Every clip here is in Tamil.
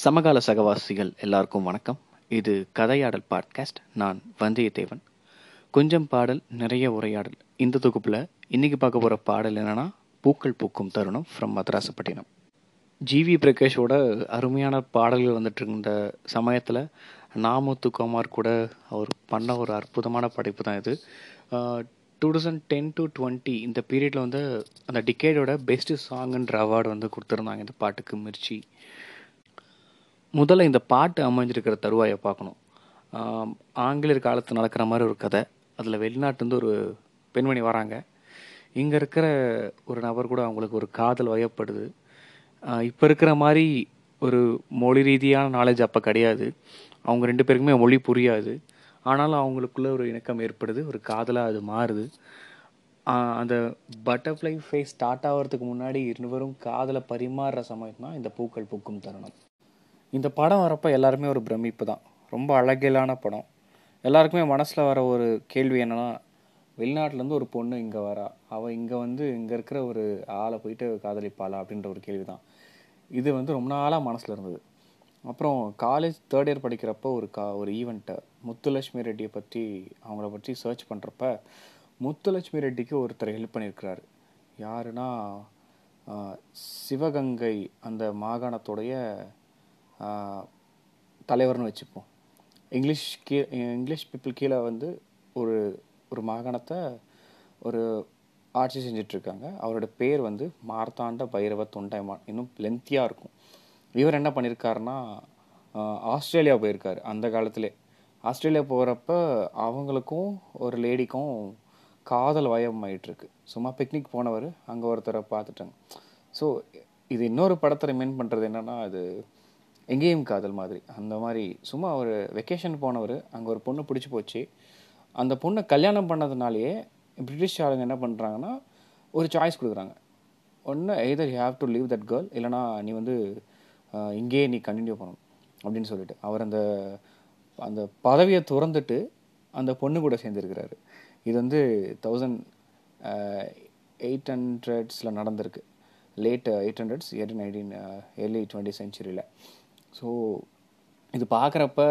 சமகால சகவாசிகள் எல்லாருக்கும் வணக்கம். இது கதையாடல் பாட்காஸ்ட். நான் வந்தியத்தேவன். கொஞ்சம் பாடல் நிறைய உரையாடல். இந்த தொகுப்பில் இன்றைக்கி பார்க்க போகிற பாடல் என்னென்னா பூக்கள் பூக்கும் தருணம் ஃப்ரம் மதராசப்பட்டினம். ஜிவி பிரகேஷோட அருமையான பாடல்கள் வந்துட்டு சமயத்தில் நாமுத்து நாமுத்துக்குமார் கூட அவர் பண்ண ஒரு அற்புதமான படைப்பு தான் இது. Two thousand ten to twenty இந்த பீரியடில் வந்து அந்த டிக்கேடோட பெஸ்ட்டு சாங்குன்ற அவார்டு வந்து கொடுத்துருந்தாங்க இந்த பாட்டுக்கு. மிர்ச்சி முதல்ல இந்த பாட்டு அமைஞ்சிருக்கிற தருவாயை பார்க்கணும். ஆங்கிலேயர் காலத்தில் நடக்கிற மாதிரி ஒரு கதை. அதில் வெளிநாட்டுலேருந்து ஒரு பெண்மணி வராங்க. இங்கே இருக்கிற ஒரு நபர் கூட அவங்களுக்கு ஒரு காதல் வயப்படுது. இப்போ இருக்கிற மாதிரி ஒரு மொழி ரீதியான நாலேஜ் அப்போ கிடையாது. அவங்க ரெண்டு பேருக்குமே மொழி புரியாது. ஆனாலும் அவங்களுக்குள்ள ஒரு இணக்கம் ஏற்படுது ஒரு காதலாக அது மாறுது. அந்த பட்டர்ஃப்ளை ஃபேஸ் ஸ்டார்ட் ஆகிறதுக்கு முன்னாடி இருவரும் காதலை பரிமாறுற சமயம் தான் இந்த பூக்கள் பூக்கும் தருணம். இந்த படம் வரப்போ எல்லாருமே ஒரு பிரமிப்பு தான் ரொம்ப அழகியலான படம். எல்லாருக்குமே மனசில் வர ஒரு கேள்வி என்னென்னா வெளிநாட்டிலேருந்து ஒரு பொண்ணு இங்கே வரா. அவள் இங்கே வந்து இங்கே இருக்கிற ஒரு ஆளை போயிட்டு காதலிப்பாளா அப்படின்ற ஒரு கேள்வி தான் இது வந்து ரொம்ப நாளாக மனசில் இருந்தது. அப்புறம் காலேஜ் தேர்ட் இயர் படிக்கிறப்போ ஒரு கா ஒரு ஈவெண்ட்டை முத்துலட்சுமி ரெட்டியை பற்றி அவங்கள பற்றி சர்ச் பண்ணுறப்ப முத்துலட்சுமி ரெட்டிக்கு ஒருத்தர் ஹெல்ப் பண்ணியிருக்கிறாரு. யாருன்னா சிவகங்கை அந்த மாகாணத்துடைய தலைவர்னு வச்சுப்போம். இங்கிலீஷ் கீ இங்கிலீஷ் பீப்புள் கீழே வந்து ஒரு ஒரு மாகாணத்தை ஒரு ஆட்சி செஞ்சிட்ருக்காங்க. அவரோட பேர் வந்து மார்த்தாண்ட பைரவ தொண்டைமான். இன்னும் லென்த்தியாக இருக்கும். இவர் என்ன பண்ணியிருக்காருன்னா ஆஸ்திரேலியா போயிருக்காரு அந்த காலத்திலே. ஆஸ்திரேலியா போகிறப்ப அவங்களுக்கும் ஒரு லேடிக்கும் காதல் வயம் ஆகிட்டுருக்கு சும்மா பிக்னிக் போனவர் அங்கே ஒருத்தரை பார்த்துட்டாங்க. ஸோ இது இன்னொரு படத்தை ரிமைண்ட் பண்ணுறது என்னென்னா அது எங்கேயும் காதல் மாதிரி. அந்த மாதிரி சும்மா அவர் வெக்கேஷன் போனவர் அங்கே ஒரு பொண்ணு பிடிச்சி போச்சு. அந்த பொண்ணை கல்யாணம் பண்ணதுனாலேயே பிரிட்டிஷ் ஆளுங்க என்ன பண்ணுறாங்கன்னா ஒரு சாய்ஸ் கொடுக்குறாங்க. ஒன்று either you have to leave that girl இல்லைனா நீ வந்து இங்கேயே நீ கண்டினியூ பண்ணணும் அப்படின்னு சொல்லிட்டு. அவர் அந்த அந்த பதவியை துறந்துட்டு அந்த பொண்ணு கூட சேர்ந்துருக்கிறாரு. இது வந்து தௌசண்ட் எயிட் ஹண்ட்ரட்ஸில் நடந்திருக்கு. Late eight hundreds eighteen nineteen early twenty சென்ச்சுரியில் so இது பார்க்குறப்ப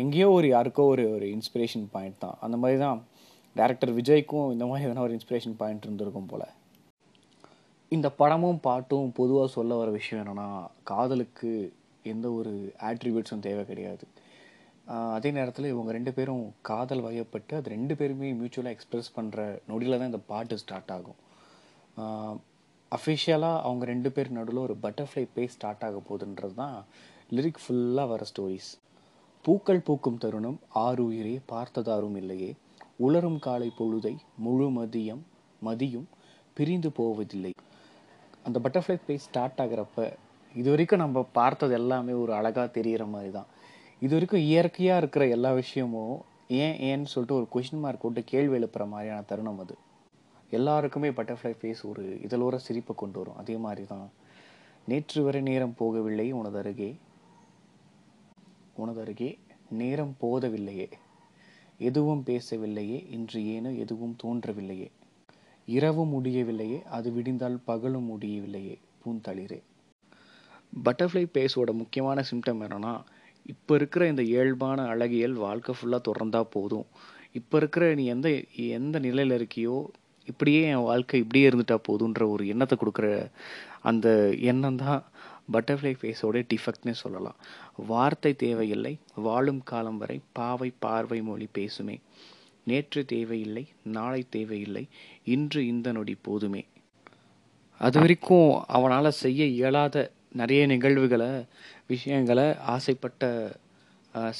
எங்கேயோ ஒரு யாருக்கோ ஒரு ஒரு இன்ஸ்பிரேஷன் பாயிண்ட் தான். அந்த மாதிரி தான் டேரக்டர் விஜய்க்கும் இந்த மாதிரி எதனா ஒரு இன்ஸ்பிரேஷன் பாயிண்ட் இருந்திருக்கும் போல். இந்த படமும் பாட்டும் பொதுவாக சொல்ல வர விஷயம் என்னென்னா காதலுக்கு எந்த ஒரு ஆட்ரிபியூட்ஸும் தேவை கிடையாது. அதே நேரத்தில் இவங்க ரெண்டு பேரும் காதல் வயப்பட்டு அது ரெண்டு பேருமே மியூச்சுவலாக எக்ஸ்ப்ரெஸ் பண்ணுற நொடியில் தான் இந்த பாட்டு ஸ்டார்ட் ஆகும். அஃபிஷியலாக அவங்க ரெண்டு பேர் நடுவில் ஒரு பட்டர்ஃப்ளை பே ஸ்டார்ட் ஆக போகுதுன்றது தான் லிரிக் ஃபுல்லாக வர ஸ்டோரிஸ் பூக்கள் பூக்கும் தருணம் ஆறு உயிரே பார்த்ததாரும் இல்லையே. உலரும் காலை பொழுதை முழு மதியம் மதியும் பிரிந்து போவதில்லை. அந்த பட்டர்ஃப்ளை பேஸ் ஸ்டார்ட் ஆகிறப்ப இது வரைக்கும் நம்ம பார்த்தது எல்லாமே ஒரு அழகாக தெரிகிற மாதிரி தான். இது வரைக்கும் இயற்கையாக இருக்கிற எல்லா விஷயமும் ஏன் ஏன்னு சொல்லிட்டு ஒரு கொஷின் மார்க் போட்டு கேள்வி எழுப்புற மாதிரியான தருணம் அது. எல்லாருக்குமே பட்டர்ஃப்ளை ஃபேஸ் ஒரு இதழோர சிரிப்பை கொண்டு வரும். அதே மாதிரி தான் நேற்று வரை நேரம் போகவில்லை உனது அருகே. உனது அருகே நேரம் போதவில்லையே. எதுவும் பேசவில்லையே இன்று ஏனோ எதுவும் தோன்றவில்லையே. இரவும் முடியவில்லையே அது விடிந்தால் பகலும் முடியவில்லையே பூந்தளிரே. பட்டர்ஃப்ளை பேஸோட முக்கியமான சிம்டம் என்னன்னா இப்போ இருக்கிற இந்த இயல்பான அழகியல் வாழ்க்கை ஃபுல்லாக தொடர்ந்தால் போதும். இப்போ இருக்கிற நீ எந்த எந்த நிலையில் இருக்கியோ இப்படியே என் வாழ்க்கை இப்படியே இருந்துட்டா போதுன்ற ஒரு எண்ணத்தை கொடுக்குற அந்த எண்ணம் தான் பட்டர்ஃப்ளை ஃபேஸோட டிஃபெக்ட்னே சொல்லலாம். வார்த்தை தேவையில்லை வாழும் காலம் வரை பாவை பார்வை மொழி பேசுமே. நேற்று தேவையில்லை நாளை தேவையில்லை இன்று இந்த நொடி போதுமே. அது வரைக்கும் அவனால் செய்ய இயலாத நிறைய நிகழ்வுகளை விஷயங்களை ஆசைப்பட்ட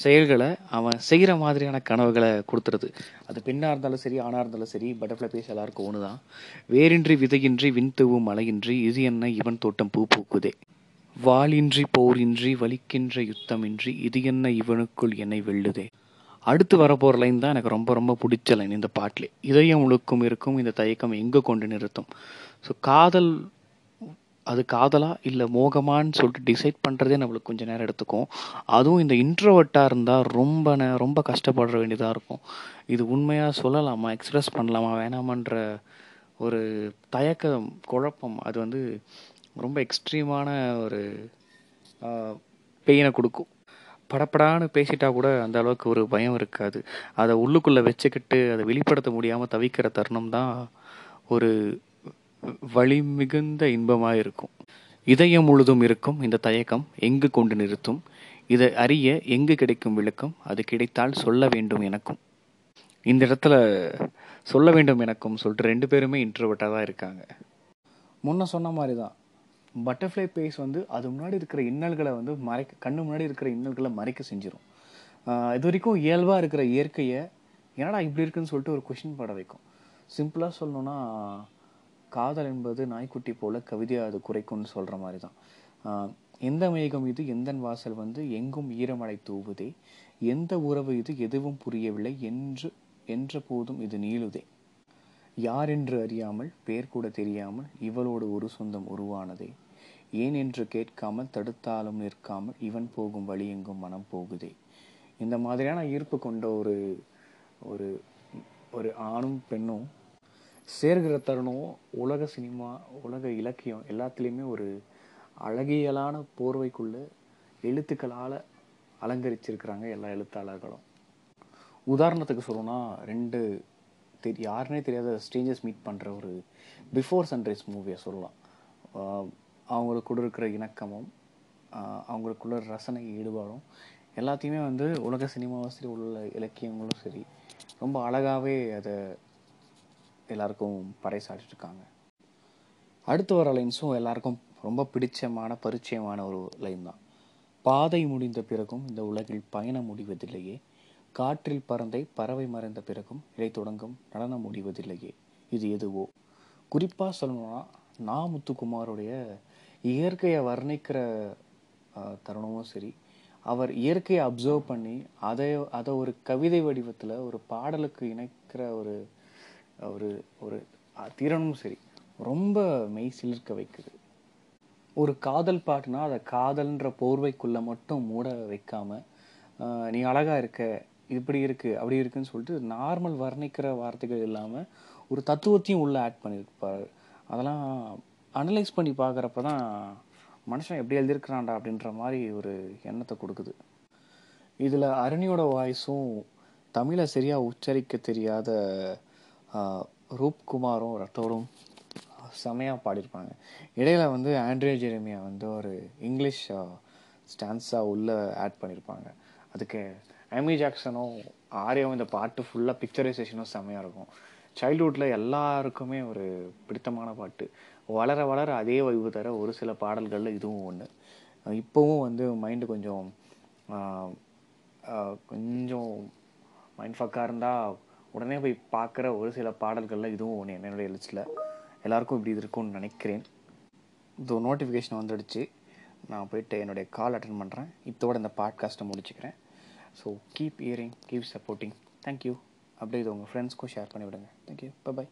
செயல்களை அவன் செய்கிற மாதிரியான கனவுகளை கொடுத்துருது. அது பெண்ணாக இருந்தாலும் சரி ஆணாக இருந்தாலும் சரி பட்டர்ஃப்ளை பேஸ் எல்லாருக்கும் ஒன்று தான் வேரின்றி விதையின்றி விண்தூவும் மலையின்றி இது என்ன இவன் தோட்டம் பூ பூக்குதே. வாளின்றி போரின்றி வலிக்கின்ற யுத்தமின்றி இது என்ன இவனுக்குள் என்னை வெல்லுதே. அடுத்து வரப்போகிற லைன் தான் எனக்கு ரொம்ப ரொம்ப பிடிச்ச லைன் இந்த பாட்டிலே. இதயம் முழுக்கும் இருக்கும் இந்த தயக்கம் எங்கே கொண்டு நிறுத்தும்? ஸோ காதல் அது காதலா இல்லை மோகமான்னு சொல்லிட்டு டிசைட் பண்ணுறதே நம்மளுக்கு கொஞ்சம் நேரம் எடுத்துக்கும். அதுவும் இந்த இன்ட்ரோவர்ட்டாக இருந்தால் ரொம்ப நே ரொம்ப கஷ்டப்பட வேண்டியதாக இருக்கும். இது உண்மையாக சொல்லலாமா? எக்ஸ்பிரஸ் பண்ணலாமா? வேணாமான்ற ஒரு தயக்கம் குழப்பம். அது வந்து ரொம்ப எக்ஸ்ட்ரீமான ஒரு பெயினை கொடுக்கும். படப்படான்னு பேசிட்டா கூட அந்த அளவுக்கு ஒரு பயம் இருக்காது. அதை உள்ளுக்குள்ளே வச்சுக்கிட்டு அதை வெளிப்படுத்த முடியாமல் தவிக்கிற தருணம் தான் ஒரு வழி மிகுந்த இன்பமாக இருக்கும் இதயம் முழுதும் இருக்கும் இந்த தயக்கம் எங்கு கொண்டு நிறுத்தும்? இதை அறிய எங்கு கிடைக்கும் விளக்கம்? அது கிடைத்தால் சொல்ல வேண்டும் எனக்கும். இந்த இடத்துல சொல்ல வேண்டும் எனக்கும் சொல்லிட்டு ரெண்டு பேருமே இன்ட்ரோவர்ட்டாக தான் இருக்காங்க. முன்ன சொன்ன மாதிரி தான் பட்டர்ஃப்ளை பேஸ் வந்து அது முன்னாடி இருக்கிற இன்னல்களை வந்து மறைக்க கண்ணு முன்னாடி இருக்கிற இன்னல்களை மறைக்க செஞ்சிடும் இது வரைக்கும் இயல்பாக இருக்கிற இயற்கையை என்னடா இப்படி இருக்குன்னு சொல்லிட்டு ஒரு கொஷின் பட வைக்கும். சிம்பிளாக சொல்லணுன்னா காதல் என்பது நாய்க்குட்டி போல கவிதையாக அது குறைக்கும்னு சொல்கிற மாதிரி தான் எந்த மேகம் இது எந்த வாசல் வந்து எங்கும் ஈரமழை தூவுதே எந்த உறவு இது எதுவும் புரியவில்லை என்று என்ற போதும் இது நீளுதே. யார் என்று அறியாமல் பேர் கூட தெரியாமல் இவளோடு ஒரு சொந்தம் உருவானதே. ஏன் என்று கேட்காமல் தடுத்தாலும் நிற்காமல் இவன் போகும் வழி எங்கும் மனம் போகுதே. இந்த மாதிரியான ஈர்ப்பு கொண்ட ஒரு ஒரு ஒரு ஆணும் பெண்ணும் சேர்கிற தருணம் உலக சினிமா உலக இலக்கியம் எல்லாத்துலேயுமே ஒரு அழகியலான போர்வைக்குள்ள எழுத்துக்களால் அலங்கரிச்சிருக்கிறாங்க எல்லா எழுத்தாளர்களும். உதாரணத்துக்கு சொல்லணும்னா ரெண்டு தெரி யாருனே தெரியாத ஸ்ட்ரேஞ்சர்ஸ் மீட் பண்ணுற ஒரு பிஃபோர் சன்ரைஸ் மூவியை சொல்லலாம். அவங்களுக்குள்ள இருக்கிற இணக்கமும் அவங்களுக்குள்ள ரசனை ஈடுபாடும் எல்லாத்தையுமே வந்து உலக சினிமாவும் சரி உள்ள இலக்கியங்களும் சரி ரொம்ப அழகாகவே அதை எல்லாருக்கும் பறைசாட்டிருக்காங்க இருக்காங்க அடுத்து வர லைன்ஸும் எல்லாருக்கும் ரொம்ப பிடிச்சமான பரிச்சயமான ஒரு லைன் தான். பாதை முடிந்த பிறகும் இந்த உலகில் பயணம் முடிவதில்லையே. காற்றில் பறந்தை பறவை மறைந்த பிறகும் இதை தொடங்கும் நடனம் முடிவதில்லையே. இது எதுவோ? குறிப்பாக சொல்லணும்னா நா முத்துக்குமாருடைய இயற்கையை வர்ணிக்கிற தருணமும் சரி அவர் இயற்கையை அப்சர்வ் பண்ணி அதை அதை ஒரு கவிதை வடிவத்தில் ஒரு பாடலுக்கு இணைக்கிற ஒரு ஒரு ஒரு திறனும் சரி ரொம்ப மெய் சிலிர்க்க வைக்குது. ஒரு காதல் பாட்டுனா அதை காதல்ன்ற போர்வைக்குள்ளே மட்டும் மூட வைக்காமல் நீ அழகாக இருக்க இப்படி இருக்குது அப்படி இருக்குன்னு சொல்லிட்டு நார்மல் வர்ணிக்கிற வார்த்தைகள் இல்லாமல் ஒரு தத்துவத்தையும் உள்ளே ஆட் பண்ணியிருப்பாரு அதெல்லாம் அனலைஸ் பண்ணி பார்க்குறப்ப தான் மனுஷன் எப்படி எழுதியிருக்கிறான்டா அப்படின்ற மாதிரி ஒரு எண்ணத்தை கொடுக்குது. இதில் அருணியோட வாய்ஸும் தமிழை சரியாக உச்சரிக்க தெரியாத ரூப்குமாரும் ரத்தோரும் செமையாக பாடியிருப்பாங்க. இடையில வந்து ஆண்ட்ரே ஜெரமியா வந்து ஒரு இங்கிலீஷ் ஸ்டான்ஸாக உள்ளே ஆட் பண்ணியிருப்பாங்க. அதுக்கு ஆமி ஜாக்சனும் ஆரியாவும் இந்த பாட்டு ஃபுல்லாக பிக்சரைசேஷனும் செமையாக இருக்கும். சைல்ட்ஹுட்டில் எல்லாருக்குமே ஒரு பிடித்தமான பாட்டு. வளர வளர அதே வைவு தர ஒரு சில பாடல்களில் இதுவும் ஒன்று இப்போவும் வந்து மைண்டு கொஞ்சம் கொஞ்சம் மைண்ட் ஃபக்காக இருந்தால் உடனே போய் பார்க்குற ஒரு சில பாடல்களில் இதுவும் ஒன்று என்னுடைய லிஸ்ட்டில் எல்லாருக்கும் இப்படி இது இருக்கும்னு நினைக்கிறேன். இதோ நோட்டிஃபிகேஷன் வந்துடுச்சு. நான் போயிட்டு என்னுடைய கால் அட்டன் பண்ணுறேன் இதோட இந்த பாட்காஸ்ட்டை முடிச்சுக்கிறேன். So keep hearing keep supporting thank you அப்படியே இது உங்கள் ஃப்ரெண்ட்ஸ்க்கும் ஷேர் பண்ணிவிடுங்க. Thank you bye